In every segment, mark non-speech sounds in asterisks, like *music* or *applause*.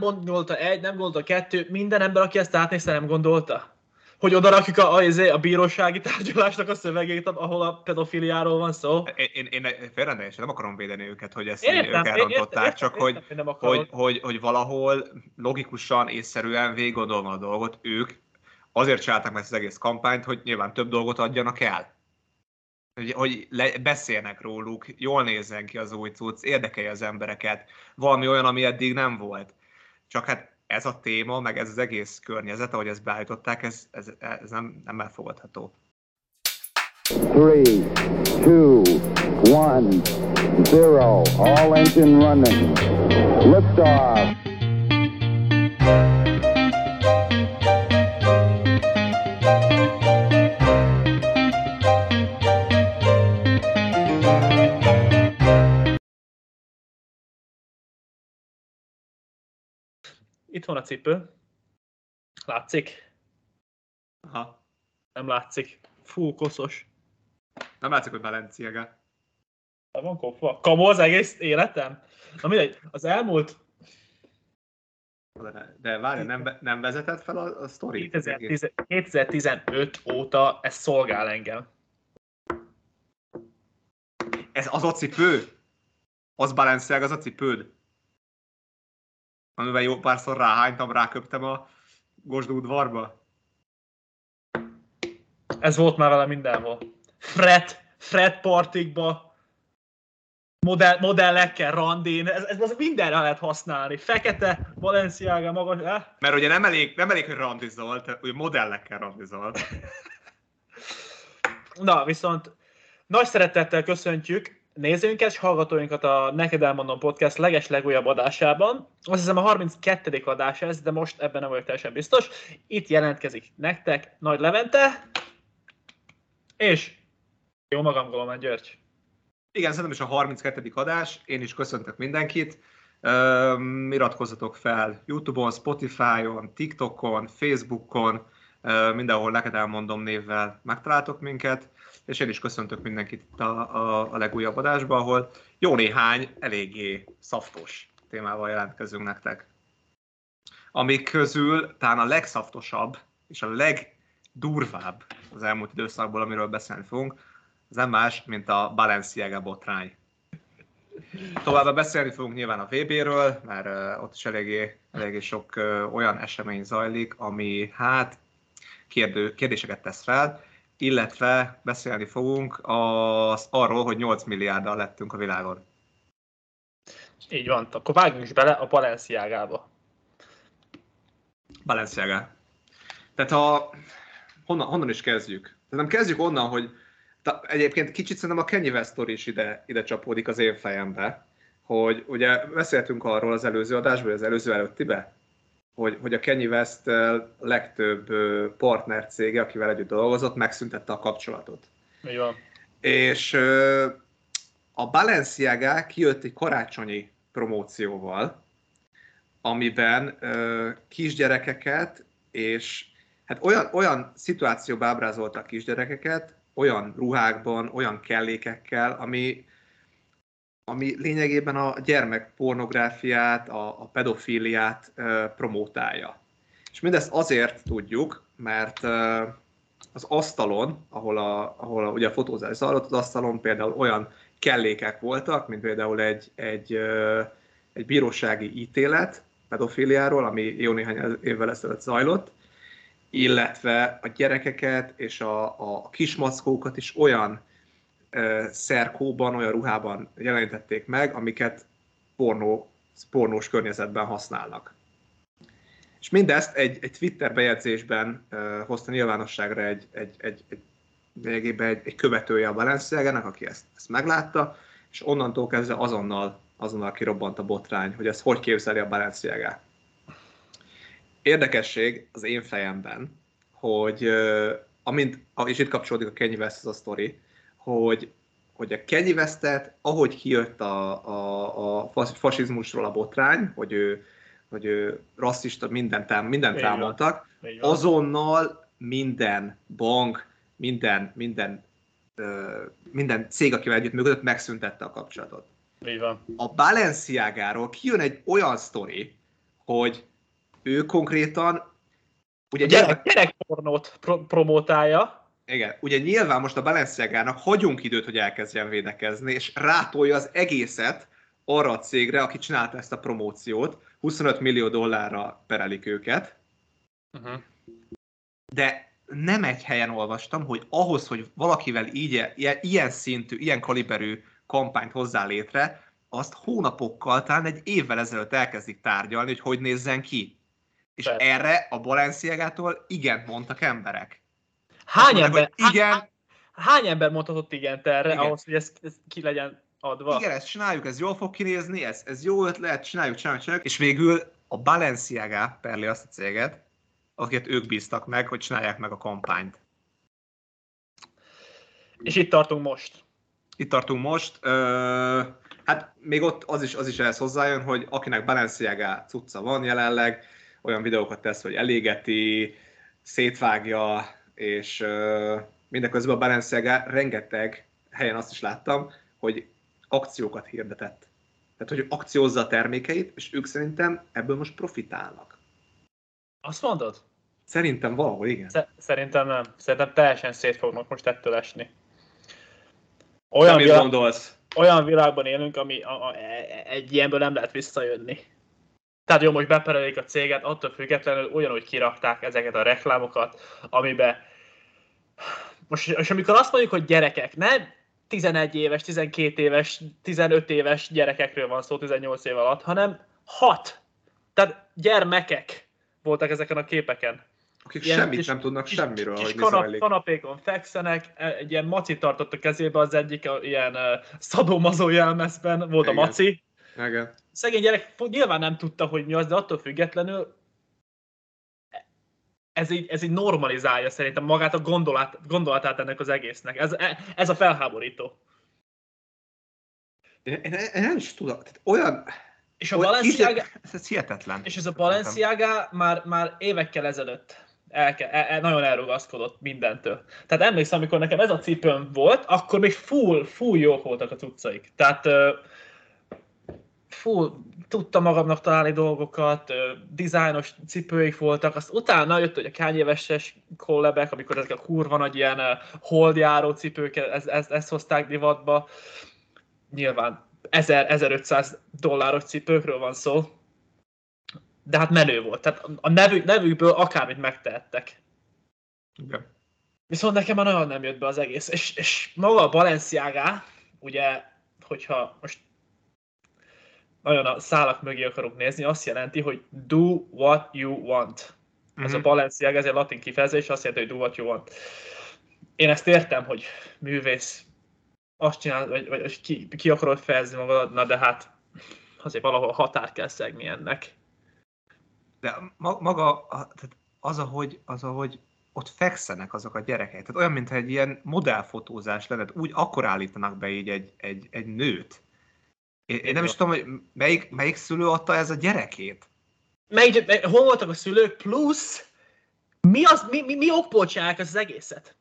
gondolta egy, nem gondolta kettő, minden ember, aki ezt átnézte, nem gondolta? Hogy oda rakjuk a, a, izé, a bírósági tárgyalásnak a szövegét, ahol a pedofiliáról van szó. Én, én, én félre nem akarom védeni őket, hogy ezt értem, ők elrontották, értem, csak értem, hogy, nem hogy, hogy, hogy, valahol logikusan, észszerűen végig a dolgot, ők azért csinálták meg ezt az egész kampányt, hogy nyilván több dolgot adjanak el hogy, hogy le, beszélnek róluk, jól nézzen ki az új cucc, érdekelje az embereket, valami olyan, ami eddig nem volt. Csak hát ez a téma, meg ez az egész környezet, ahogy ezt beállították, ez, ez, ez nem, nem elfogadható. 3, 2, 1, 0, all engine running. Liftoff. Itt van a cipő. Látszik? Aha. Nem látszik. Fú, koszos. Nem látszik, hogy Balenciaga. Nem van kopva. Kamu az egész életem? Na mindegy, az elmúlt... De, de várj, nem, nem vezetett fel a, a sztori? 2010, 2015 óta ez szolgál engem. Ez az a cipő? Az Balenciaga az a cipőd? Amivel jó párszor ráhánytam, ráköptem a Gosdú udvarba. Ez volt már vele mindenhol. Fred, Fred partikba, modell, modellekkel, randin, ez, ez, ez mindenre lehet használni. Fekete, Valenciaga, magas, eh? Mert ugye nem elég, nem elég hogy randizolt, ugye modellekkel randizolt. Na, viszont nagy szeretettel köszöntjük nézőinket és hallgatóinkat a Neked Elmondom Podcast leges legújabb adásában. Azt hiszem a 32. adás ez, de most ebben nem vagyok teljesen biztos. Itt jelentkezik nektek Nagy Levente, és jó magam Golomán György. Igen, szerintem is a 32. adás, én is köszöntök mindenkit. Uh, iratkozzatok fel YouTube-on, Spotify-on, TikTokon, Facebookon, mindenhol neked elmondom névvel megtaláltok minket és én is köszöntök mindenkit a, a, a legújabb adásba, ahol jó néhány eléggé szaftos témával jelentkezünk nektek. Amik közül talán a legszaftosabb és a legdurvább az elmúlt időszakból, amiről beszélni fogunk, az nem más, mint a Balenciaga botrány. Továbbá beszélni fogunk nyilván a VB-ről, mert ott is eléggé, eléggé sok olyan esemény zajlik, ami hát kérdő, kérdéseket tesz fel, illetve beszélni fogunk az, arról, hogy 8 milliárddal lettünk a világon. Így van, akkor vágjunk is bele a Balenciágába. Balenciága. Tehát a, honnan, honnan is kezdjük? Tehát nem kezdjük onnan, hogy ta, egyébként kicsit szerintem a Kanye West is ide, ide csapódik az én fejembe, hogy ugye beszéltünk arról az előző adásban, vagy az előző előttibe, hogy, hogy a Kenny West legtöbb partner cége, akivel együtt dolgozott, megszüntette a kapcsolatot. Mi van. És a Balenciaga kijött egy karácsonyi promócióval, amiben kisgyerekeket és hát olyan, olyan szituációban ábrázoltak kisgyerekeket, olyan ruhákban, olyan kellékekkel, ami ami lényegében a gyermekpornográfiát, a, a pedofíliát e, promótálja. És mindezt azért tudjuk, mert e, az asztalon, ahol a, ahol a, ugye a fotózás zajlott, az asztalon például olyan kellékek voltak, mint például egy, egy, e, egy bírósági ítélet pedofíliáról, ami jó néhány évvel ezelőtt zajlott, illetve a gyerekeket és a, a kismackókat is olyan szerkóban, olyan ruhában jelenítették meg, amiket pornó, pornós környezetben használnak. És mindezt egy, egy Twitter bejegyzésben uh, hozta nyilvánosságra egy, egy, egy, egy, egy, egy, egy követője a Balenciagának, aki ezt, ezt meglátta, és onnantól kezdve azonnal, azonnal kirobbant a botrány, hogy ezt hogy képzeli a Balenciaga. Érdekesség az én fejemben, hogy uh, amint, és itt kapcsolódik a Kanye West az a sztori, hogy, hogy a Kenny Westet, ahogy kijött a, a, a fasizmusról a botrány, hogy ő, hogy ő rasszista, mindent, tám, mindent támadtak, azonnal minden bank, minden, minden, minden cég, akivel együtt működött, megszüntette a kapcsolatot. Így van. A Balenciagáról kijön egy olyan sztori, hogy ő konkrétan ugye gyerek, nyilván, gyerekpornót pro- promotálja. Igen, ugye nyilván most a Balenciagának hagyunk időt, hogy elkezdjen védekezni, és rátolja az egészet arra a cégre, aki csinálta ezt a promóciót, 25 millió dollárra perelik őket. Uh-huh. De nem egy helyen olvastam, hogy ahhoz, hogy valakivel így, ilyen, szintű, ilyen kaliberű kampányt hozzá létre, azt hónapokkal, talán egy évvel ezelőtt elkezdik tárgyalni, hogy hogy nézzen ki. És Persze. erre a Balenciagától igen mondtak emberek. Hány ember, mondják, igen, hány, hány ember mondhatott igent erre, igen. ahhoz, hogy ez, ez ki legyen adva? Igen, ezt csináljuk, ez jól fog kinézni, ez, ez jó ötlet, csináljuk, csináljuk, csináljuk. És végül a Balenciaga perli azt a céget, akiket ők bíztak meg, hogy csinálják meg a kampányt. És itt tartunk most. Itt tartunk most. Ö, hát még ott az is, az is ehhez hozzájön, hogy akinek Balenciaga cucca van jelenleg, olyan videókat tesz, hogy elégeti, szétvágja, és ö, mindeközben a Balenciaga rengeteg helyen azt is láttam, hogy akciókat hirdetett. Tehát, hogy akciózza a termékeit, és ők szerintem ebből most profitálnak. Azt mondod? Szerintem valahol igen. Szerintem nem. Szerintem teljesen szét fognak most ettől esni. Olyan, világ, gondolsz? olyan világban élünk, ami a, a, egy ilyenből nem lehet visszajönni. Tehát jó, most beperelik a céget, attól függetlenül ugyanúgy kirakták ezeket a reklámokat, amiben most, és amikor azt mondjuk, hogy gyerekek, nem 11 éves, 12 éves, 15 éves gyerekekről van szó 18 év alatt, hanem 6. Tehát gyermekek voltak ezeken a képeken. Akik ilyen semmit kis, nem tudnak kis, semmiről, kis, mi kanap, kanapékon fekszenek, egy ilyen maci tartott a kezébe az egyik, ilyen uh, szadomazó jelmezben volt Igen. a maci. Igen. Szegény gyerek nyilván nem tudta, hogy mi az, de attól függetlenül ez így, ez így normalizálja szerintem magát a gondolat, gondolatát ennek az egésznek. Ez, e, ez a felháborító. Én, én, én nem is tudom. Tehát olyan, és a Balenciaga... Ez, ez hihetetlen. És ez a Balenciaga már, már évekkel ezelőtt elke, el, el, nagyon elrugaszkodott mindentől. Tehát emlékszem, amikor nekem ez a cipőm volt, akkor még full, full jók voltak a cuccaik. Tehát full tudtam magamnak találni dolgokat, dizájnos cipőik voltak, azt utána jött, hogy a Kanye West-es kollebek, amikor ezek a kurva nagy ilyen holdjáró cipők, ezt, ezt, ezt hozták divatba. Nyilván 1000-1500 dolláros cipőkről van szó, de hát menő volt. Tehát a nevük, nevükből akármit megtehettek. Igen. Viszont nekem már nagyon nem jött be az egész. És, és maga a Balenciaga, ugye, hogyha most nagyon a szálak mögé akarunk nézni, azt jelenti, hogy do what you want. Mm-hmm. Ez a mhm. Balenciaga, ez egy latin kifejezés, azt jelenti, hogy do what you want. Én ezt értem, hogy művész azt csinál, vagy, vagy ki, ki akarod fejezni magad, na de hát azért valahol határ kell szegni ennek. De maga, az, ahogy, az, ahogy ott fekszenek azok a gyerekek. Tehát olyan, mintha egy ilyen modellfotózás lenne, úgy akkor állítanak be így egy, egy, egy nőt. Én, én nem is tudom, hogy melyik, melyik szülő adta ez a gyerekét. Melyik, hol voltak a szülők, plusz mi, az, mi, mi, mi okból csinálják az egészet?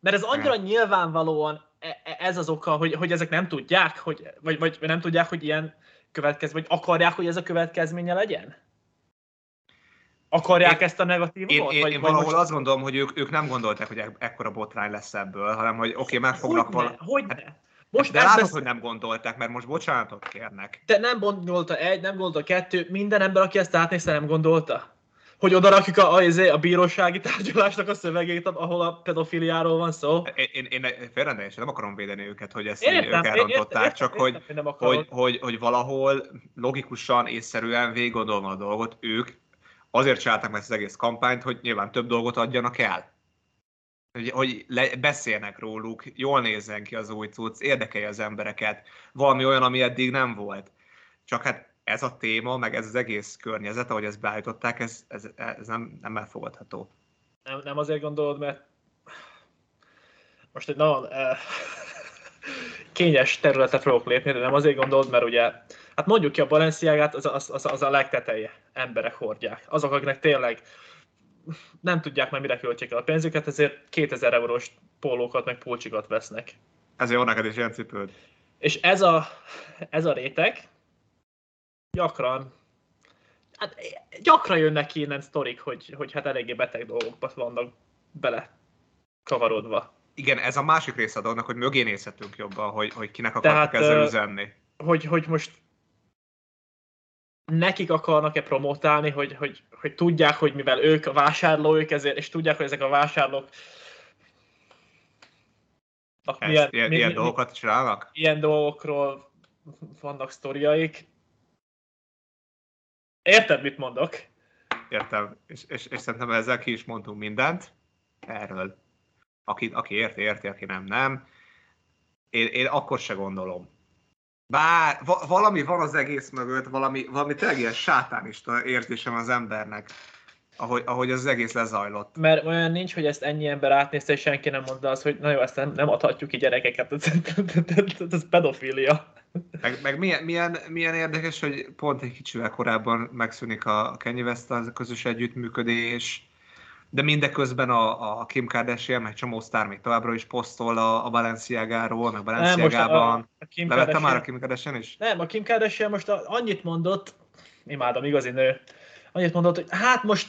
Mert ez annyira nyilvánvalóan e, e, ez az oka, hogy, hogy ezek nem tudják, hogy, vagy, vagy nem tudják, hogy ilyen következmény, vagy akarják, hogy ez a következménye legyen? Akarják én, ezt a negatívumot? Én, én, vagy, én valahol most... azt gondolom, hogy ők, ők nem gondolták, hogy ekkora botrány lesz ebből, hanem hogy oké, okay, meg fognak valami... Hogyne? Hát, most de látod, hogy nem gondolták, mert most bocsánatot kérnek. De nem gondolta egy, nem gondolta kettő, minden ember, aki ezt átnézte, nem gondolta hogy oda rakjuk a, a, izé, a bírósági tárgyalásnak a szövegét, ahol a pedofiliáról van szó. Én, én, én félrendelés, nem akarom védeni őket, hogy ezt értem, ők elrontották, értem, csak értem, hogy, értem, hogy, hogy, hogy, valahol logikusan, észszerűen végig gondolva a dolgot, ők azért csinálták meg ezt az egész kampányt, hogy nyilván több dolgot adjanak el. Hogy, hogy le, beszélnek róluk, jól nézzen ki az új cucc, érdekelje az embereket. Valami olyan, ami eddig nem volt. Csak hát ez a téma, meg ez az egész környezet, ahogy ezt beállították, ez, ez, ez nem, nem elfogadható. Nem, nem azért gondolod, mert most egy nagyon eh, *laughs* kényes területet fogok lépni, de nem azért gondolod, mert ugye, hát mondjuk ki a Balenciágát, az, az, az, az a legteteje, emberek hordják. Azok, akiknek tényleg nem tudják már mire költsék el a pénzüket, ezért 2000 eurós pólókat meg pulcsikat vesznek. Ezért van neked is ilyen cipőd. És ez a, ez a réteg, gyakran hát gyakran jönnek ki innen sztorik, hogy, hogy hát eléggé beteg dolgokba vannak bele kavarodva. Igen, ez a másik része a dolognak, hogy mögé nézhetünk jobban, hogy, hogy kinek akartak Tehát, ezzel üzenni. Hogy, hogy most nekik akarnak-e promotálni, hogy, hogy, hogy tudják, hogy mivel ők a vásárlóik, ezért, és tudják, hogy ezek a vásárlók Ezt, milyen, ilyen, mi, ilyen dolgokat csinálnak? Ilyen dolgokról vannak sztoriaik. Érted, mit mondok? Értem, és, és, és szerintem ezzel ki is mondtunk mindent erről. Aki, aki érti, érti, aki nem, nem. Én, én akkor se gondolom, bár va- valami van az egész mögött, valami, valami tényleg ilyen sátánista érzésem az embernek, ahogy, ahogy az egész lezajlott. Mert olyan nincs, hogy ezt ennyi ember átnézte, és senki nem mondta azt, hogy na jó, ezt nem, nem adhatjuk ki gyerekeket, ez pedofília. Meg, meg milyen, milyen, milyen, érdekes, hogy pont egy kicsivel korábban megszűnik a Kanye West a közös együttműködés, de mindeközben a, a Kim Kardashian, meg csomó sztár még továbbra is posztol a, a Balenciagáról, meg Kim Levette már a Kim Kardashian is? Nem, a Kim Kardashian most annyit mondott, imádom, igazi nő, annyit mondott, hogy hát most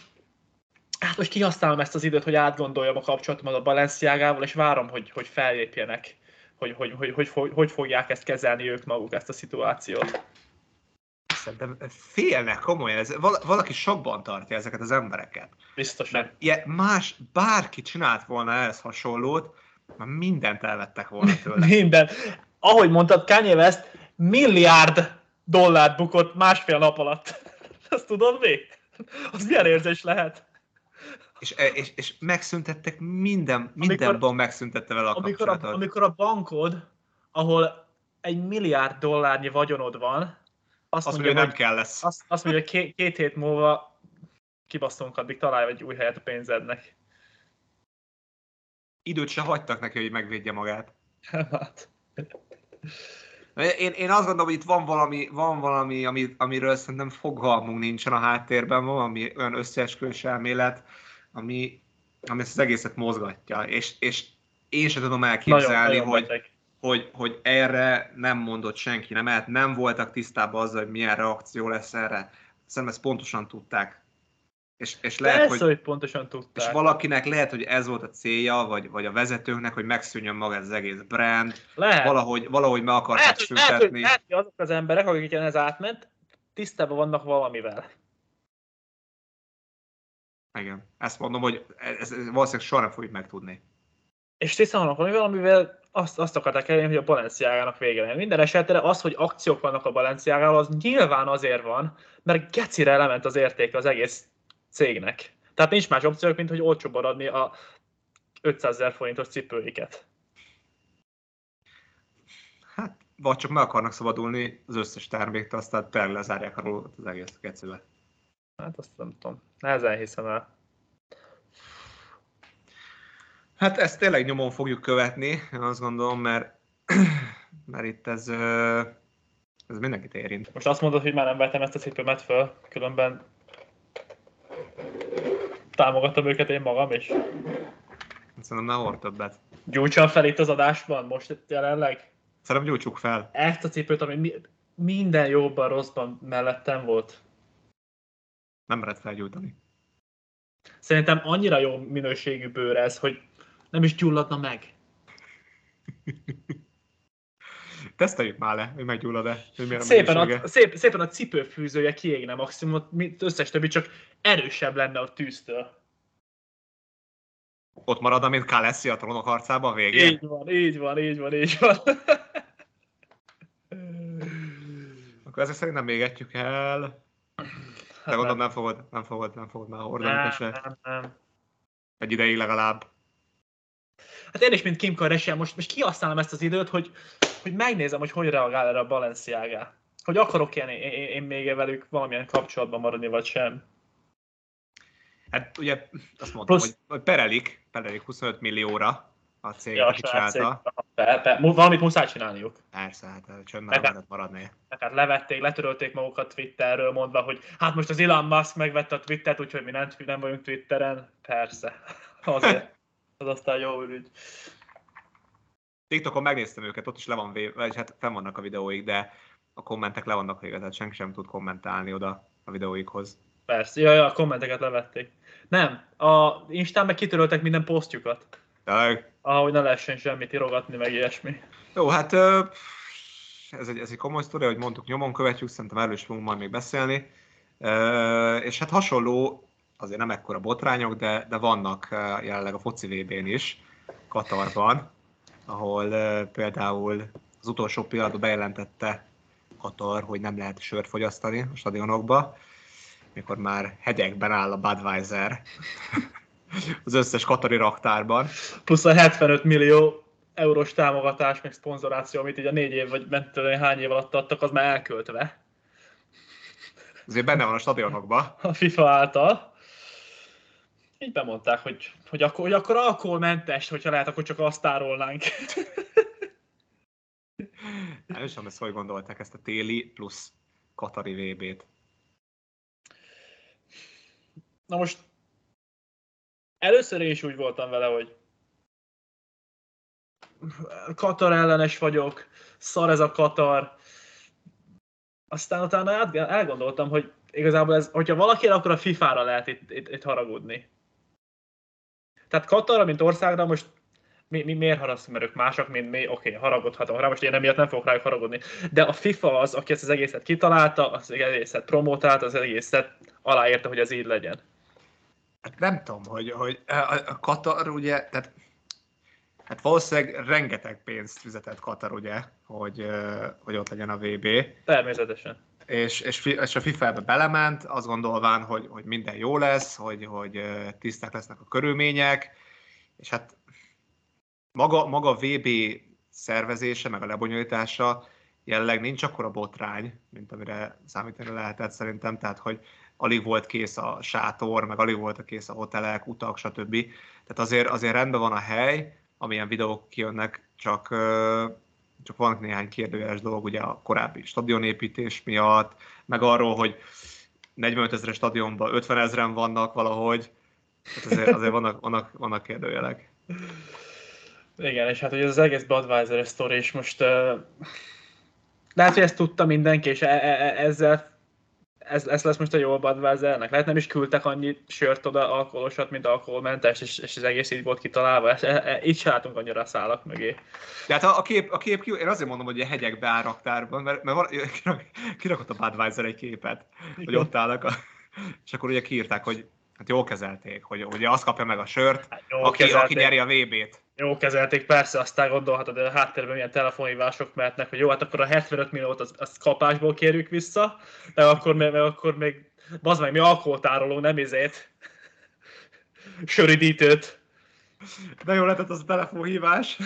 hát most kihasználom ezt az időt, hogy átgondoljam a kapcsolatomat a Balenciagával, és várom, hogy, hogy fellépjenek, hogy hogy, hogy, hogy, hogy, hogy fogják ezt kezelni ők maguk, ezt a szituációt szerintem félnek komolyan, ez, valaki sokban tartja ezeket az embereket. Biztosan. Mert ilyen más, bárki csinált volna ehhez hasonlót, már mindent elvettek volna *laughs* tőle. Minden. Ahogy mondtad, Kanye West milliárd dollárt bukott másfél nap alatt. *laughs* Azt tudod mi? Az milyen érzés lehet? És, és, és megszüntettek minden, mindenben megszüntette vele a amikor a, amikor a bankod, ahol egy milliárd dollárnyi vagyonod van, azt, azt mondja, hogy nem kell lesz. Azt, azt mondja, hogy két, két hét múlva kibasztunk, addig találj egy új helyet a pénzednek. Időt se hagytak neki, hogy megvédje magát. Hát. Én, én azt gondolom, hogy itt van valami, van valami ami, amiről szerintem fogalmunk nincsen a háttérben, van valami olyan összeesküvés elmélet, ami, ami ezt az egészet mozgatja, és, és én sem tudom elképzelni, nagyon, hogy, nagyon hogy, hogy erre nem mondott senki, nem, mert nem voltak tisztában azzal, hogy milyen reakció lesz erre. Szerintem ezt pontosan tudták. És, és lehet, Persze, hogy, hogy pontosan tudták. És valakinek lehet, hogy ez volt a célja, vagy, vagy a vezetőknek, hogy megszűnjön maga ez az egész brand. Lehet. Valahogy, valahogy meg akarták lehet, szüntetni. Lehet, hogy, lehet, hogy azok az emberek, akik ez átment, tisztában vannak valamivel. Igen. Ezt mondom, hogy ez, ez valószínűleg soha nem fogjuk megtudni. És tisztában vannak valamivel, amivel azt, azt akarták elérni, hogy a Balenciágának vége legyen. Minden esetre az, hogy akciók vannak a Balenciágával, az nyilván azért van, mert gecire lement az értéke az egész cégnek. Tehát nincs más opciók, mint hogy olcsóban adni a 500 ezer forintos cipőiket. Hát, vagy csak meg akarnak szabadulni az összes terméktől, aztán tényleg lezárják a rólót az egész gecibe. Hát azt nem tudom. Nehezen hiszem el. Hát ezt tényleg nyomon fogjuk követni, én azt gondolom, mert, *clears throat* mert itt ez, ez mindenkit érint. Most azt mondod, hogy már nem vettem ezt a cipőmet föl, különben támogatom őket én magam is. Szerintem ne hord többet. Gyújtsam fel itt az adásban, most jelenleg? Szerintem gyújtsuk fel. Ezt a cipőt, ami mi, minden jóban, rosszban mellettem volt. Nem mered felgyújtani. Szerintem annyira jó minőségű bőr ez, hogy nem is gyulladna meg. *laughs* Teszteljük már le, hogy meggyullad-e. Hogy szépen, a, szép, szépen a cipőfűzője kiégne maximum, mint összes többi, csak erősebb lenne a tűztől. Ott marad, mint Kalessi a trónok harcában végén? Így van, így van, így van, így van. *laughs* Akkor ezek szerint nem égetjük el. De hát gondolom nem fogod, nem fogod, nem fogod már hordani nem, nem, nem. Egy ideig legalább. Hát én is, mint Kim Kardashian, most, most kihasználom ezt az időt, hogy, hogy megnézem, hogy hogy reagál erre a Balenciaga. Hogy akarok én, én, én még velük valamilyen kapcsolatban maradni, vagy sem. Hát ugye azt mondtam, Plusz... hogy perelik, perelik 25 millióra a cég, ja, aki csinálta. Valamit muszáj csinálniuk. Persze, hát csöndben nem lehetett maradni. Hát levették, letörölték magukat Twitterről, mondva, hogy hát most az Elon Musk megvette a Twittert, úgyhogy mi nem, nem vagyunk Twitteren. Persze. *laughs* Azért az aztán jó ürügy. TikTokon megnéztem őket, ott is le van véve, vagy hát fenn vannak a videóik, de a kommentek le vannak véve, tehát senki sem tud kommentálni oda. a videóikhoz. Persze, jaj, a kommenteket levették. Nem, a Instán meg kitöröltek minden posztjukat. De, Ahogy ne lehessen semmit írogatni, meg ilyesmi. jó, hát ez egy, ez egy komoly sztori, hogy mondtuk, nyomon követjük, szerintem erről is fogunk majd még beszélni. És hát hasonló, azért nem ekkora botrányok, de, de vannak ö, jelenleg a foci VB-n is, Katarban, ahol ö, például az utolsó pillanatban bejelentette Katar, hogy nem lehet sört fogyasztani a stadionokba, mikor már hegyekben áll a Budweiser *laughs* az összes katari raktárban. Plusz a 75 millió eurós támogatás, meg szponzoráció, amit így a négy év, vagy tudom, hány év alatt adtak, az már elköltve Azért benne van a stadionokban. a FIFA által. Így bemondták, hogy, hogy, akkor, hogy akkor alkoholmentes, hogyha lehet, akkor csak azt tárolnánk. *laughs* Nem is tudom, ezt hogy gondolták, ezt a téli plusz Katari VB-t. Na most először én is úgy voltam vele, hogy Katar ellenes vagyok, szar ez a Katar. Aztán utána elgondoltam, hogy igazából ez, hogyha valakire, akkor a FIFA-ra lehet itt, itt, itt haragudni. Tehát Katarra, mint országra most mi, mi miért haragszunk, mert ők mások, mint mi, oké, okay, haragudhatunk rá, most én emiatt nem fogok rájuk haragudni. De a FIFA az, aki ezt az egészet kitalálta, az egészet promotálta, az egészet aláírta, hogy ez így legyen. Hát nem tudom, hogy, hogy a, Katar ugye, tehát hát valószínűleg rengeteg pénzt fizetett Katar ugye, hogy, hogy ott legyen a VB, Természetesen. És, és, és a FIFA-be belement, azt gondolván, hogy, hogy minden jó lesz, hogy, hogy tiszták lesznek a körülmények, és hát maga, maga a VB szervezése, meg a lebonyolítása jelenleg nincs akkora botrány, mint amire számítani lehetett szerintem, tehát hogy alig volt kész a sátor, meg alig voltak kész a hotelek, utak, stb. Tehát azért, azért rendben van a hely, amilyen videók kijönnek, csak, csak van néhány kérdőjeles dolog, ugye a korábbi stadionépítés miatt, meg arról, hogy 45 ezeres stadionban 50 ezeren vannak valahogy, tehát azért, azért vannak, vannak, vannak kérdőjelek. Igen, és hát hogy ez az egész Budweiser sztori is most uh, lehet, hogy ezt tudta mindenki, és e- e- e- ezzel ez, ez lesz most a jó Budweisernek. Lehet nem is küldtek annyi sört oda alkoholosat, mint alkoholmentes, és, és az egész így volt kitalálva. És, e, e, így se látunk annyira szálak mögé. De hát a, a kép, a kép, én azért mondom, hogy a hegyekbe áll raktárban, mert, mert van, *laughs* kirak, kirakott a Budweiser egy képet, hogy ott állnak, a, *laughs* és akkor ugye kiírták, hogy hát jól kezelték, hogy ugye azt kapja meg a sört, Hát aki, aki nyeri a VB-t. Jó kezelték, persze, aztán gondolhatod, hogy a háttérben milyen telefonhívások mehetnek, hogy jó, hát akkor a 75 milliót az, az kapásból kérjük vissza, de akkor még, meg akkor még bazd meg, mi alkoholtároló, nem izét. Söridítőt. De jó lehetett az a telefonhívás.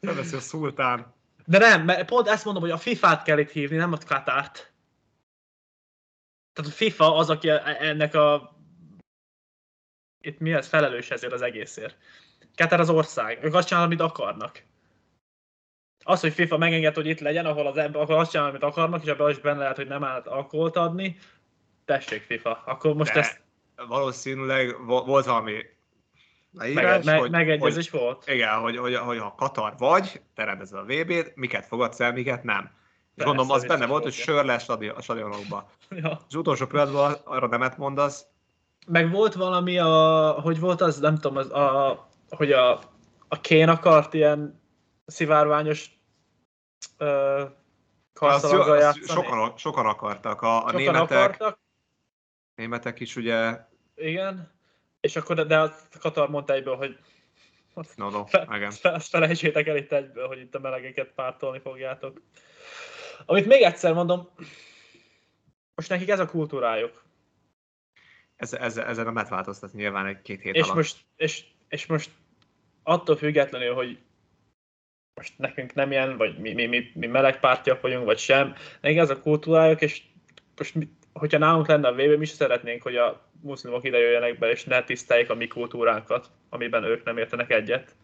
Nem veszi a szultán. De nem, mert pont ezt mondom, hogy a FIFA-t kell itt hívni, nem a Katárt. Tehát a FIFA az, aki e- ennek a... Itt mi ez? Felelős ezért az egészért. Katár az ország. Ők azt csinálnak, amit akarnak. Az, hogy FIFA megenged, hogy itt legyen, ahol az ember, akkor azt csinálnak, amit akarnak, és ebben is benne lehet, hogy nem állt alkoholt adni. Tessék FIFA. Akkor most De ezt valószínűleg vo- volt valami leírás, meg, hogy, megegyezés volt. hogy, igen, hogy, hogy, hogy ha Katar vagy, te rendezed a VB-t, miket fogadsz el, miket nem. És gondolom, az benne volt, hogy volt, sör lesz a stadionokba. Ja. Az utolsó pillanatban arra nemet mondasz, Meg volt valami a, hogy volt az, nem tudom, az, a, hogy a, a Kén akart ilyen szivárványos ö, karszalaggal játszani. sokan, sokan akartak. A, a Sokan németek, akartak, németek is ugye, igen, és akkor, de, a Katar mondta egyből, hogy no, no, igen. ezt felejtsétek el itt egyből, hogy itt a melegeket pártolni fogjátok. Amit még egyszer mondom, most nekik ez a kultúrájuk. Ez, ez, ezen nem lehet változtatni nyilván egy-két hét És alatt. most, és, és most attól függetlenül, hogy most nekünk nem ilyen, vagy mi, mi, mi, mi meleg pártiak vagyunk, vagy sem, nekik ez a kultúrájuk, és most mi, hogyha nálunk lenne a VB, mi is szeretnénk, hogy a muszlimok ide jöjjenek be, és ne tiszteljék a mi kultúránkat, amiben ők nem értenek egyet.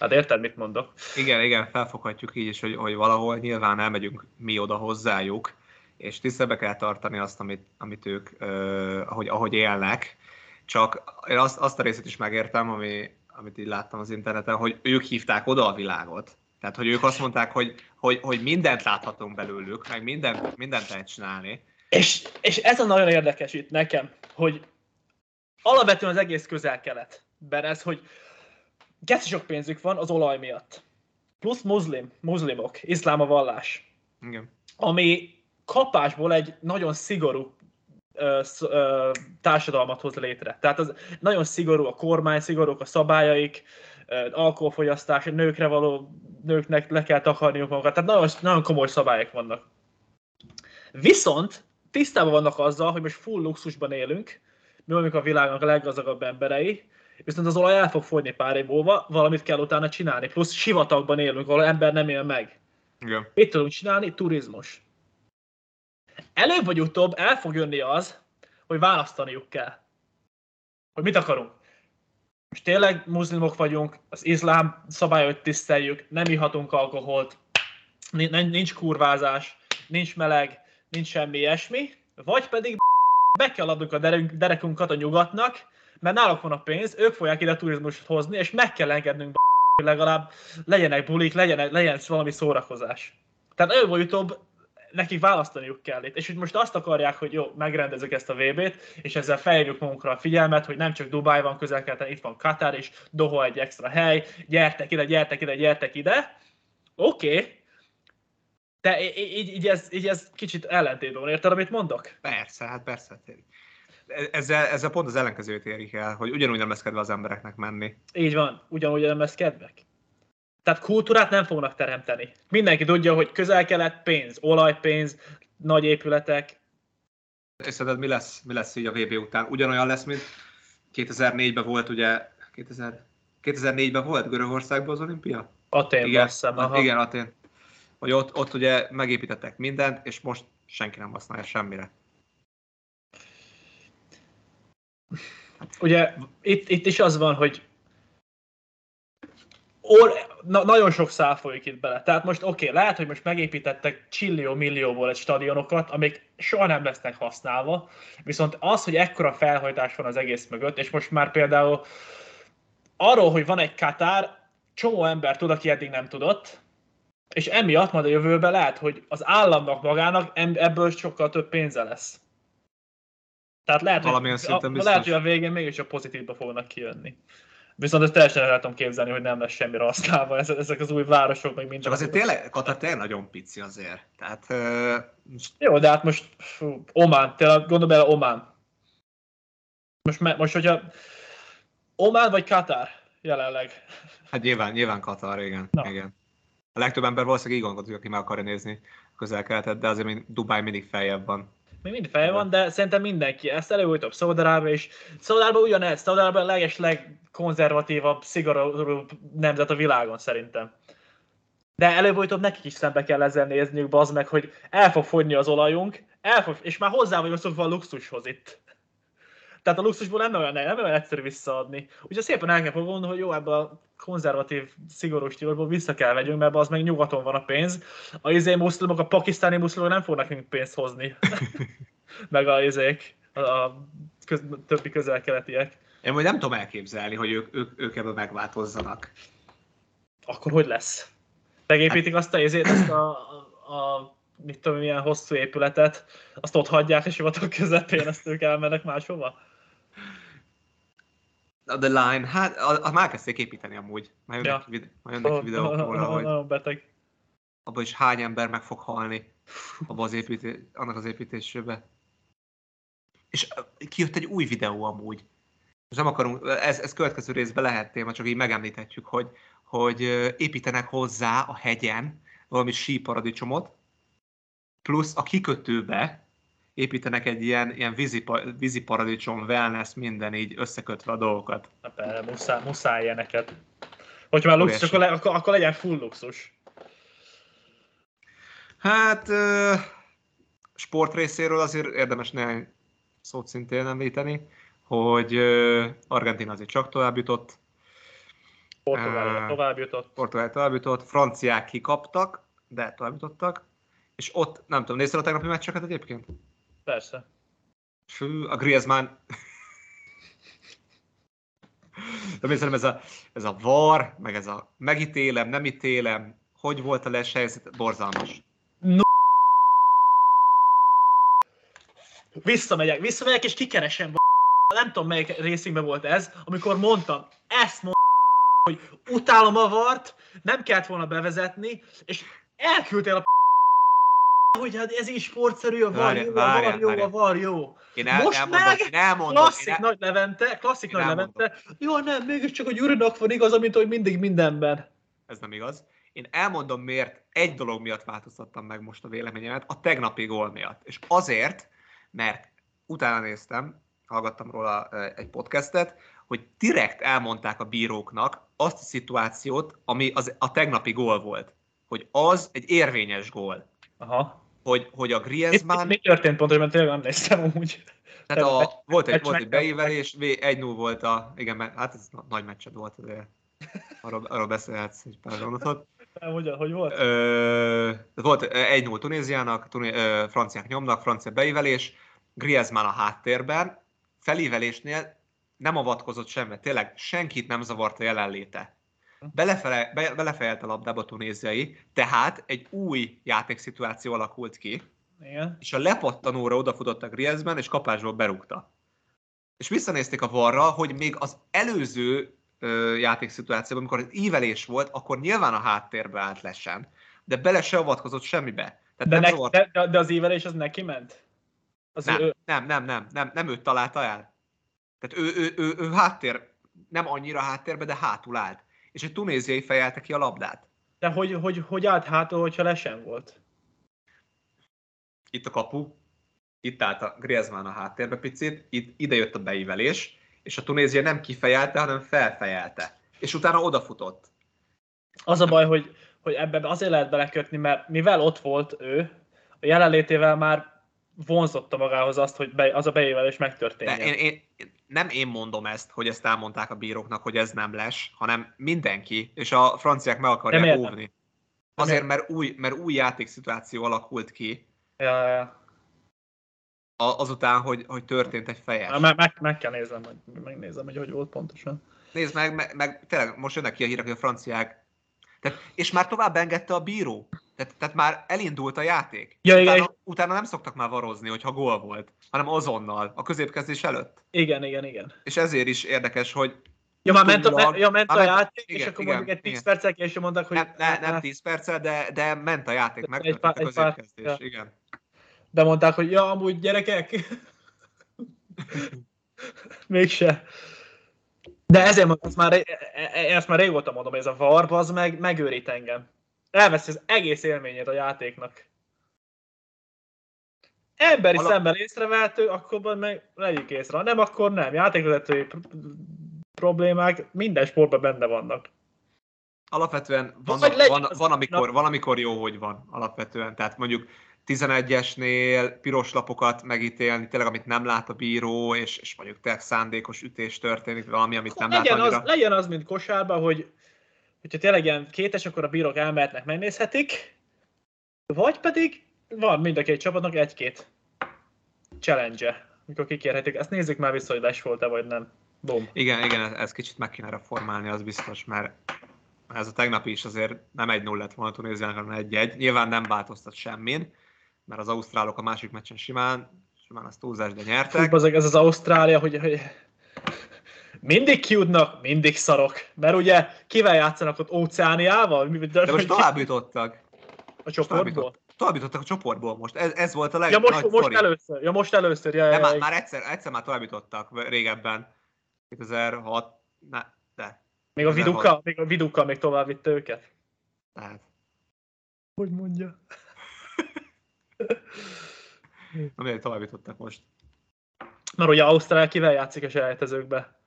Hát érted, mit mondok? Igen, igen, felfoghatjuk így is, hogy, hogy valahol nyilván elmegyünk mi oda hozzájuk, és tisztelbe kell tartani azt, amit, amit ők, uh, ahogy, ahogy élnek. Csak én azt, azt a részét is megértem, ami, amit így láttam az interneten, hogy ők hívták oda a világot. Tehát, hogy ők azt mondták, hogy, hogy, hogy mindent láthatunk belőlük, meg mindent, mindent lehet csinálni, És, és ez a nagyon érdekes itt nekem, hogy alapvetően az egész közel-keletben ez, hogy geci sok pénzük van az olaj miatt. Plusz muszlim, muszlimok, iszlám a vallás. Igen. Ami kapásból egy nagyon szigorú ö, ö, társadalmat hoz létre. Tehát az nagyon szigorú a kormány, szigorúak a szabályaik, ö, alkoholfogyasztás, nőkre való, nőknek le kell takarniuk magukat, tehát nagyon, nagyon komoly szabályok vannak. Viszont tisztában vannak azzal, hogy most full luxusban élünk, mi vagyunk a világnak a leggazdagabb emberei, viszont az olaj el fog fogyni pár év múlva, valamit kell utána csinálni. Plusz sivatagban élünk, ahol ember nem él meg. Igen. Mit tudunk csinálni? Turizmus. Előbb vagy utóbb el fog jönni az, hogy választaniuk kell. Hogy mit akarunk. Most tényleg muszlimok vagyunk, az iszlám szabályot tiszteljük, nem ihatunk alkoholt, nincs kurvázás, nincs meleg, nincs semmi ilyesmi, vagy pedig be kell adnunk a derekunkat a nyugatnak, mert náluk van a pénz, ők fogják ide turizmust hozni, és meg kell engednünk hogy legalább legyenek bulik, legyenek, legyen valami szórakozás. Tehát előbb vagy utóbb nekik választaniuk kell itt. És hogy most azt akarják, hogy jó, megrendezzük ezt a VB-t, és ezzel feljövjük magunkra a figyelmet, hogy nem csak Dubáj van közel itt van Katar is, Doha egy extra hely, gyertek ide, gyertek ide, gyertek ide. Oké, okay. de így, így, ez, így ez kicsit ellentétben van, érted, amit mondok? Persze, hát persze. Ezzel, ezzel pont az ellenkezőt érik el, hogy ugyanúgy nem lesz kedve az embereknek menni. Így van, ugyanúgy nem lesz kedvek. Tehát kultúrát nem fognak teremteni. Mindenki tudja, hogy közel-kelet pénz, olajpénz, nagy épületek. És szerinted mi lesz, mi lesz így a VB után? Ugyanolyan lesz, mint 2004-ben volt ugye, 2000, 2004-ben volt Görögországban az olimpia? Atén, igen, hiszem, aha. igen, Atén. Hogy ott, ott ugye megépítettek mindent, és most senki nem használja semmire. Ugye itt, itt is az van, hogy or, na, nagyon sok szál folyik itt bele. Tehát most oké, okay, lehet, hogy most megépítettek csillió millióból egy stadionokat, amik soha nem lesznek használva, viszont az, hogy ekkora felhajtás van az egész mögött, és most már például arról, hogy van egy Katár, csomó ember tud, aki eddig nem tudott, és emiatt majd a jövőben lehet, hogy az államnak magának ebből sokkal több pénze lesz. Tehát lehet, hogy, a, lehet, hogy a végén mégis a pozitívba fognak kijönni. Viszont ezt teljesen el tudom képzelni, hogy nem lesz semmire használva ezek az új városok, meg minden. Csak azért tényleg, Katar tényleg nagyon pici azért. Tehát, uh, Jó, de hát most fú, Omán, tényleg gondolom el Omán. Most, most, hogyha Omán vagy Katar jelenleg? Hát nyilván, nyilván Katar, igen. Na. igen. A legtöbb ember valószínűleg így gondolkodik, aki meg akarja nézni közel-keletet, de azért Dubáj mindig feljebb van még mindig fel van, de szerintem mindenki ezt előbb-utóbb Szaudarábia is. Szaudarábia ugyanez, Szaudarábia a leges legkonzervatívabb, szigorúbb nemzet a világon szerintem. De előbb-utóbb nekik is szembe kell ezzel nézniük, bazd meg, hogy el fog fogyni az olajunk, el fog, és már hozzá vagyunk szokva a luxushoz itt. Tehát a luxusból nem olyan, nem olyan egyszerű visszaadni. Úgyhogy szépen el kell fogadni, hogy jó, ebből a konzervatív, szigorú stílusból vissza kell vegyünk, mert az meg nyugaton van a pénz. A izé muszlimok, a pakisztáni muszlimok nem fognak nekünk pénzt hozni. *laughs* meg a izék, a, a köz, többi közel-keletiek. Én majd nem tudom elképzelni, hogy ők, ők, ők ebből megváltozzanak. Akkor hogy lesz? Megépítik azt a izét, azt a, a, a mit tudom, milyen hosszú épületet, azt ott hagyják a sivatag közepén, azt ők elmennek máshova? The Line, hát a, a, már kezdték építeni amúgy. Már jönnek, ja. vid- már jönnek oh, videók róla, oh, hogy beteg. abban is hány ember meg fog halni abban az építés, annak az építésébe. És kijött egy új videó amúgy. Most nem akarunk, ez, ez következő részben lehet téma, csak így megemlíthetjük, hogy, hogy építenek hozzá a hegyen valami síparadicsomot, plusz a kikötőbe építenek egy ilyen, ilyen vízi, vízi paradicsom, wellness, minden így összekötve a dolgokat. Na persze, muszáj, muszáj ilyeneket. Hogyha már luxus, akkor, le, akkor, akkor legyen full luxus. Hát sport részéről azért érdemes néhány szót szintén említeni, hogy Argentina azért csak tovább jutott. Tovább jutott. Portugália tovább jutott, franciák kikaptak, de tovább jutottak. És ott, nem tudom, nézted a tegnapi meccseket egyébként? Persze. A Griezmann... De szerintem ez a, ez a var, meg ez a megítélem, nem ítélem, hogy volt a helyzet, borzalmas. No. Visszamegyek, visszamegyek és kikeresem. Nem tudom melyik részünkben volt ez, amikor mondtam, ezt mondtam, hogy utálom a vart, nem kellett volna bevezetni, és elküldtél a hogy hát ez is sportszerű, a var jó, a var jó, a var jó. Én el, Most elmondom, meg én elmondom, Klasszik én el, Nagy Levente, klasszik Én Nagy elmondom. Levente. Jó, nem, mégiscsak a Gyurinak van igaza, mint hogy mindig mindenben. ez nem igaz. Én elmondom, miért egy dolog miatt változtattam meg most a véleményemet, a tegnapi gól miatt. És azért, mert utána néztem, hallgattam róla egy podcastet, hogy direkt elmondták a bíróknak azt a szituációt, ami az, a tegnapi gól volt. Hogy az egy érvényes gól. Aha. Hogy, hogy a Mi, Griezmann, mi történt pontosan, mert tényleg nem néztem amúgy. tehát a, volt egy, meccs volt egy beívelés, 1-0 volt a, igen, mert hát ez na- nagy meccsed volt azért. Arról, arról beszélhetsz egy pár gondotot. Hogy, hogy volt? Ö, volt 1-0 Tunéziának, Tuné, ö, franciák nyomnak, francia beívelés, Griezmann a háttérben, felívelésnél nem avatkozott semmi, tényleg senkit nem zavart a jelenléte. Belefele, be, belefejelt a labdába a tunéziai, tehát egy új játékszituáció alakult ki, Igen. és a lepattanóra odafutott a Griezmann, és kapásból berúgta. És visszanézték a varra, hogy még az előző ö, játékszituációban, amikor az ívelés volt, akkor nyilván a háttérbe állt lesen, de bele se avatkozott semmibe. Tehát De, nem, ne, de, de, de az ívelés az neki ment? Az nem, ő, nem, nem, nem, nem, nem őt találta el. Tehát ő, ő, ő, ő háttér, nem annyira háttérbe, de hátul állt. És egy tunéziai fejelte ki a labdát. de hogy, hogy, hogy állt hátul, hogyha lesen volt? Itt a kapu, itt állt a Griezmann a háttérbe picit, itt, ide jött a beívelés, és a Tunézia nem kifejelte, hanem felfejelte. És utána odafutott. Az a baj, hogy, hogy ebben azért lehet belekötni, mert mivel ott volt ő, a jelenlétével már vonzotta magához azt, hogy be, az a beévelés De megtörténjen. én, én, nem én mondom ezt, hogy ezt elmondták a bíróknak, hogy ez nem les, hanem mindenki, és a franciák meg akarják Nem óvni. Azért, mert új, mert új játékszituáció alakult ki, Ja, ja. a- azután, hogy, hogy történt egy fejes. Meg, meg, meg, kell néznem, hogy megnézem, hogy hogy volt pontosan. Nézd meg, meg, meg tényleg most jönnek ki a hírek, hogy a franciák... Tehát, és már tovább engedte a bíró. Tehát, tehát már elindult a játék. Ja, igen, utána, utána nem szoktak már varozni, hogyha gól volt, hanem azonnal, a középkezdés előtt. Igen, igen, igen. És ezért is érdekes, hogy Ja, már ment a, Utólag- ja, ment már játék, igen, és akkor igen, mondjuk egy 10 igen. perccel később mondták, hogy nem, ne, nem 10 perccel, de, de ment a játék, Egy megtörtént pár- a egy pár- ja. Igen. de mondták, hogy ja, amúgy gyerekek. Mégse. De ezért ezt már, e- e- ezt már régóta mondom, hogy ez a VAR, az meg megőrít engem. Elveszi az egész élményét a játéknak. Emberi Ala- szemben észrevehető, akkor meg legyük észre. Ha nem, akkor nem. Játékvezetői pr- problémák minden sportban benne vannak. Alapvetően van, van, az- van, amikor, van, amikor jó, hogy van alapvetően. Tehát mondjuk 11-esnél piros lapokat megítélni, tényleg amit nem lát a bíró, és, és mondjuk tényleg szándékos ütés történik, valami, amit nem lát legyen, annyira. az, legyen az, mint kosárban, hogy hogyha tényleg ilyen kétes, akkor a bírók elmehetnek, megnézhetik, vagy pedig van mind a két csapatnak egy-két challenge mikor kikérhetik. Ezt nézzük már vissza, hogy les volt-e, vagy nem. Bum. Igen, igen, ez, kicsit meg kéne reformálni, az biztos, mert ez a tegnapi is azért nem egy 0 lett volna Tunéziának, hanem egy-egy. Nyilván nem változtat semmin, mert az ausztrálok a másik meccsen simán, simán az túlzás, de nyertek. Fú, ez az Ausztrália, hogy, hogy mindig cute mindig szarok. Mert ugye kivel játszanak ott Óceániával? Mi- De most tovább jutottak. A csoportból? tovább jutottak a csoportból most. Ez, ez volt a leg, Ja, most, most sztori. először. Ja, most először. Ja, De ja, már, már egyszer, egyszer már tovább jutottak régebben. 2006, ne, de, Még a 2006. viduka, még a viduka még tovább vitte őket. tehát. Hogy mondja? Na miért tovább jutottak most? Mert ugye Ausztrál kivel játszik a selejtezőkbe?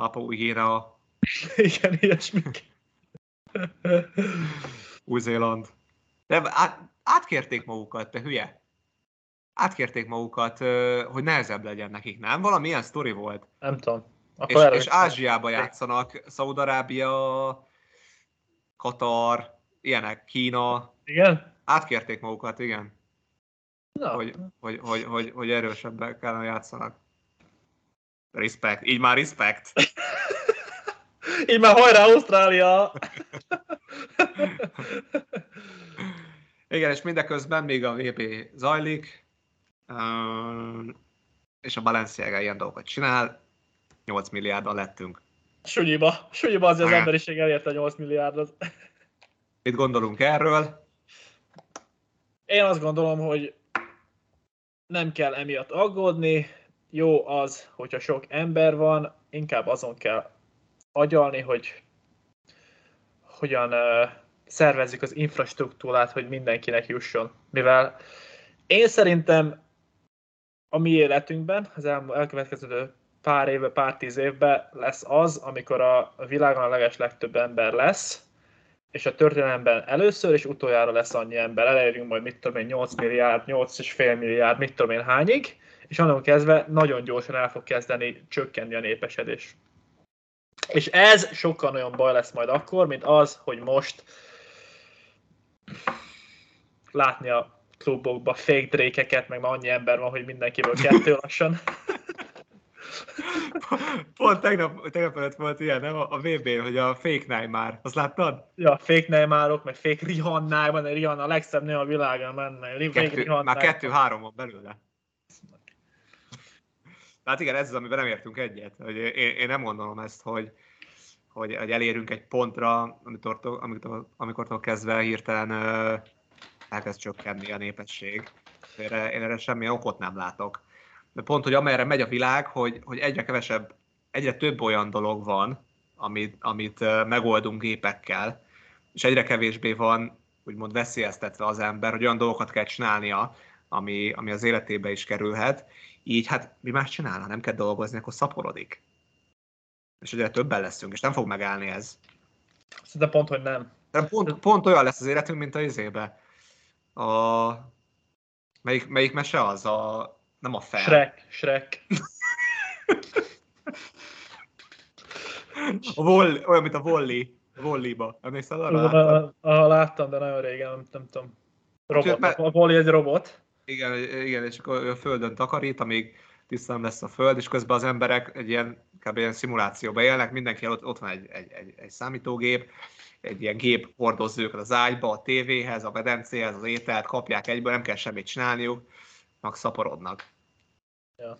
Pápa Új-Guinea, *laughs* Igen, ilyesmik. Új-Zéland. De át, átkérték magukat, te hülye. Átkérték magukat, hogy nehezebb legyen nekik, nem? Valami ilyen sztori volt. Nem tudom. Akkor És, és is- Ázsiába játszanak, Szaúd-Arábia, Katar, ilyenek, Kína. Igen? Átkérték magukat, igen. Na, hogy, hogy, hogy, hogy, hogy erősebbek kellene játszanak. Respect. Így már respect. *laughs* így már hajrá Ausztrália! *laughs* Igen, és mindeközben még a VB zajlik. és a Balenciaga ilyen dolgokat csinál, 8 milliárdan lettünk. Sunyiba, sunyiba azért az emberiség elérte 8 milliárdot. Mit gondolunk erről? Én azt gondolom, hogy nem kell emiatt aggódni, jó az, hogyha sok ember van, inkább azon kell agyalni, hogy hogyan uh, szervezzük az infrastruktúrát, hogy mindenkinek jusson. Mivel én szerintem a mi életünkben, az el, elkövetkező pár éve, pár tíz évben lesz az, amikor a világon a leges legtöbb ember lesz, és a történelemben először és utoljára lesz annyi ember. Elérjünk majd, mit tudom én, 8 milliárd, 8,5 milliárd, mit tudom én hányig, és annak kezdve nagyon gyorsan el fog kezdeni csökkenni a népesedés. És ez sokkal nagyon baj lesz majd akkor, mint az, hogy most látni a klubokba fake drékeket, meg már annyi ember van, hogy mindenkiből kettő lassan. *laughs* Pont tegnap, tegnap előtt volt ilyen, nem? A vb hogy a fake Neymar. Azt láttad? Ja, fake Neymarok, meg fake Rihanna, van Rihanna a legszebb nő a világon menne. Kettő, már kettő-három van belőle. Hát igen, ez az, amiben nem értünk egyet. Hogy én, én nem gondolom ezt, hogy, hogy, hogy elérünk egy pontra, amikor, amikor, amikor kezdve hirtelen elkezd csökkenni a népesség. Erre, én erre semmi okot nem látok. De pont, hogy amerre megy a világ, hogy, hogy egyre kevesebb, egyre több olyan dolog van, amit, amit megoldunk gépekkel, és egyre kevésbé van úgymond veszélyeztetve az ember, hogy olyan dolgokat kell csinálnia, ami, ami az életébe is kerülhet. Így hát mi más csinál, ha nem kell dolgozni, akkor szaporodik. És egyre többen leszünk, és nem fog megállni ez. De pont, hogy nem. De pont, pont olyan lesz az életünk, mint a izébe. A... Melyik, melyik mese az? A... Nem a fel. Shrek. Shrek. a volley, olyan, mint a volley. Volleyba. Emlékszel arra? Ah, láttam, de nagyon régen, nem, nem tudom. Robot. A volley egy robot. Igen, igen, és akkor a földön takarít, amíg tisztán lesz a föld, és közben az emberek egy ilyen, kb. ilyen szimulációban élnek, mindenki ott, ott van egy, egy, egy, egy számítógép, egy ilyen gép hordozza őket az ágyba, a tévéhez, a medencéhez, az ételt, kapják egyből, nem kell semmit csinálniuk, meg szaporodnak. Ja.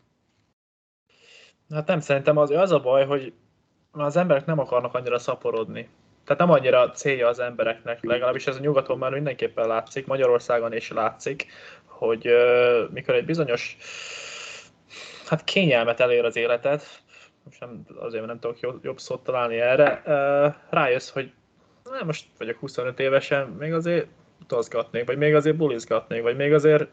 Hát nem, szerintem az, az a baj, hogy az emberek nem akarnak annyira szaporodni. Tehát nem annyira célja az embereknek, legalábbis ez a nyugaton már mindenképpen látszik, Magyarországon is látszik, hogy uh, mikor egy bizonyos hát kényelmet elér az életed, most nem, azért nem tudok jobb, szót találni erre, uh, rájössz, hogy na, most vagyok 25 évesen, még azért utazgatnék, vagy még azért bulizgatnék, vagy még azért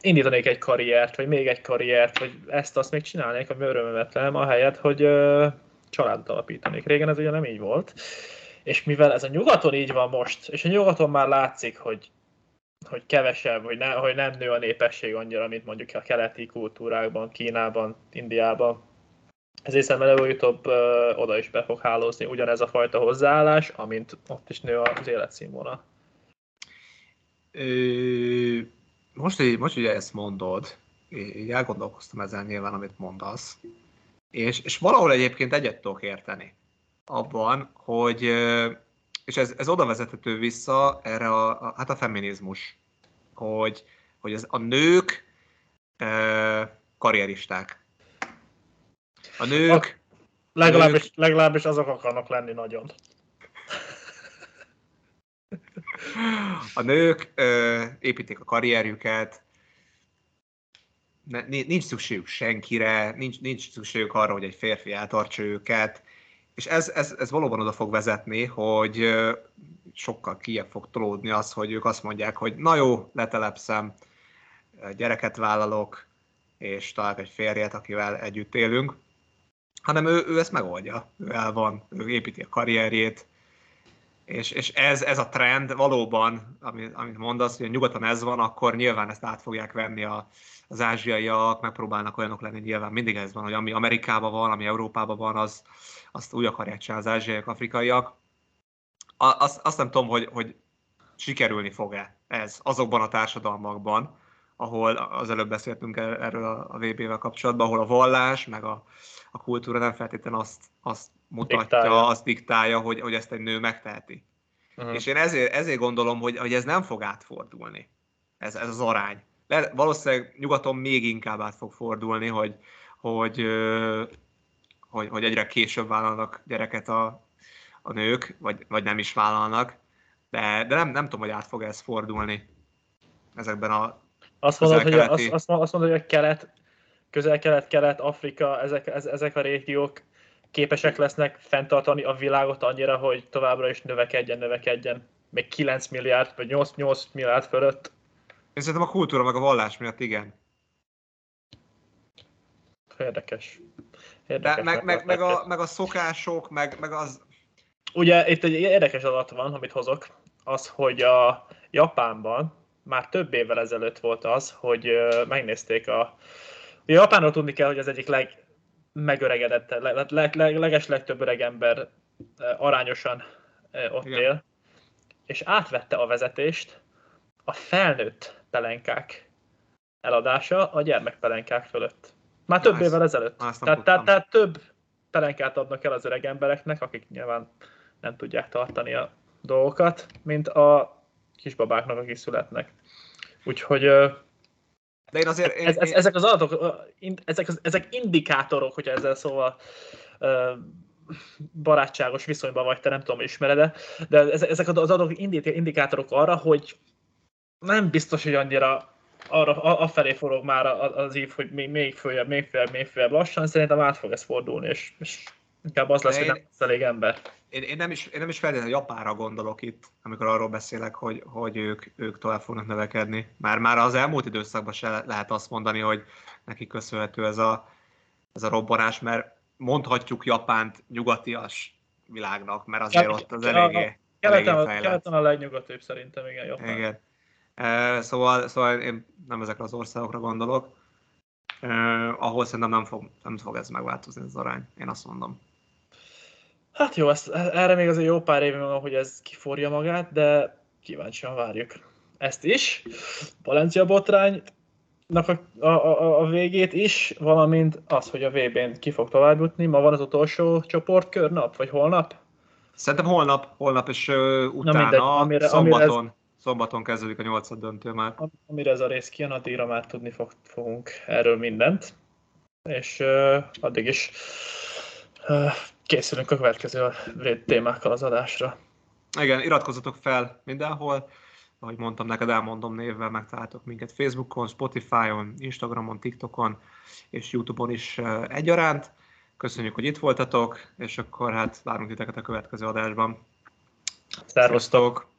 indítanék egy karriert, vagy még egy karriert, vagy ezt-azt még csinálnék, ami örömömet lem, ahelyett, hogy uh, családot alapítanék. Régen ez ugye nem így volt. És mivel ez a nyugaton így van most, és a nyugaton már látszik, hogy hogy kevesebb, hogy, ne, hogy nem nő a népesség annyira, mint mondjuk a keleti kultúrákban, Kínában, Indiában. Ezért szerintem előbb-utóbb oda is be fog hálózni ugyanez a fajta hozzáállás, amint ott is nő az életszínvonal. Most, hogy, most ugye ezt mondod, így elgondolkoztam ezen nyilván, amit mondasz, és, és valahol egyébként egyet tudok érteni abban, hogy és ez, ez oda vezethető vissza erre a, a, hát a feminizmus, hogy, hogy ez a nők e, karrieristák. A nők... A, legalábbis, nők, legalábbis azok akarnak lenni nagyon. A nők ö, építik a karrierjüket, ne, nincs szükségük senkire, nincs, nincs szükségük arra, hogy egy férfi eltartsa őket, és ez, ez, ez valóban oda fog vezetni, hogy sokkal kiebb fog tolódni az, hogy ők azt mondják, hogy na jó, letelepszem, gyereket vállalok, és találok egy férjet, akivel együtt élünk, hanem ő, ő ezt megoldja, ő el van, ő építi a karrierjét, és, és ez, ez a trend valóban, amit, amit mondasz, hogy nyugaton ez van, akkor nyilván ezt át fogják venni a, az ázsiaiak, megpróbálnak olyanok lenni, nyilván mindig ez van, hogy ami Amerikában van, ami Európában van, az, azt úgy akarják csinálni az ázsiaiak, afrikaiak. Azt, azt nem tudom, hogy, hogy sikerülni fog-e ez azokban a társadalmakban, ahol az előbb beszéltünk erről a VB-vel kapcsolatban, ahol a vallás, meg a, a kultúra nem feltétlenül azt, azt mutatja, diktálja. azt diktálja, hogy, hogy ezt egy nő megteheti. Uh-huh. És én ezért, ezért gondolom, hogy, hogy ez nem fog átfordulni, ez, ez az arány. le, valószínűleg nyugaton még inkább át fog fordulni, hogy, hogy, hogy, hogy egyre később vállalnak gyereket a, a nők, vagy, vagy nem is vállalnak, de, de nem, nem tudom, hogy át fog ez fordulni ezekben a azt mondod, hogy azt, azt, azt mondod, hogy a kelet, közel-kelet, kelet, Afrika, ezek, ezek a régiók képesek lesznek fenntartani a világot annyira, hogy továbbra is növekedjen, növekedjen. Még 9 milliárd, vagy 8, 8 milliárd fölött. Én szerintem a kultúra meg a vallás miatt igen. Érdekes. Érdekes De meg, meg, meg, a, meg a szokások, meg, meg az... Ugye itt egy érdekes adat van, amit hozok, az, hogy a Japánban már több évvel ezelőtt volt az, hogy megnézték a... a Japánról tudni kell, hogy az egyik leg megöregedett, leg, leg, leg, leges legtöbb öreg ember arányosan ott Igen. él, és átvette a vezetést a felnőtt pelenkák eladása a gyermekpelenkák fölött. Már több Na, évvel ezelőtt. Tehát, tehát, tehát több pelenkát adnak el az öreg embereknek, akik nyilván nem tudják tartani a dolgokat, mint a kisbabáknak, akik születnek. Úgyhogy de én azért... Én, ez, ez, ezek az adatok, ezek, ezek indikátorok, hogyha ezzel szóval barátságos viszonyban vagy, te nem tudom, ismered de ezek az adatok indikátorok arra, hogy nem biztos, hogy annyira arra, afelé forog már az ív, hogy még, még följebb, még följebb, még följebb lassan, szerintem át fog ez fordulni, és, és inkább az lesz, én, hogy nem lesz elég ember. Én, én, nem is, én nem is feltétlenül Japánra gondolok itt, amikor arról beszélek, hogy, hogy ők, ők tovább fognak növekedni. Már, már az elmúlt időszakban se lehet azt mondani, hogy neki köszönhető ez a, ez a robbanás, mert mondhatjuk Japánt nyugatias világnak, mert azért ja, ott az eléggé, keleten, eléggé fejlett. Keleten a legnyugatibb szerintem, igen, Japán. Igen. Szóval, szóval én nem ezekre az országokra gondolok, ahol szerintem nem fog, nem fog ez megváltozni az arány, én azt mondom. Hát jó, ezt, erre még azért jó pár év van, hogy ez kiforja magát, de kíváncsian várjuk ezt is. Valencia botrány a, a, a, a végét is, valamint az, hogy a VB-n ki fog tovább jutni. Ma van az utolsó csoportkör nap, vagy holnap? Szerintem holnap, holnap és uh, utána, Na mindegy, amire, szombaton, amire ez, szombaton kezdődik a nyolcad döntő már. Amire ez a rész kijön, addigra már tudni fog, fogunk erről mindent. És uh, addig is készülünk a következő témákkal az adásra. Igen, iratkozzatok fel mindenhol, ahogy mondtam neked, elmondom névvel, megtaláltok minket Facebookon, Spotify-on, Instagramon, TikTokon és Youtube-on is egyaránt. Köszönjük, hogy itt voltatok, és akkor hát várunk titeket a következő adásban. Szervusztok! Thank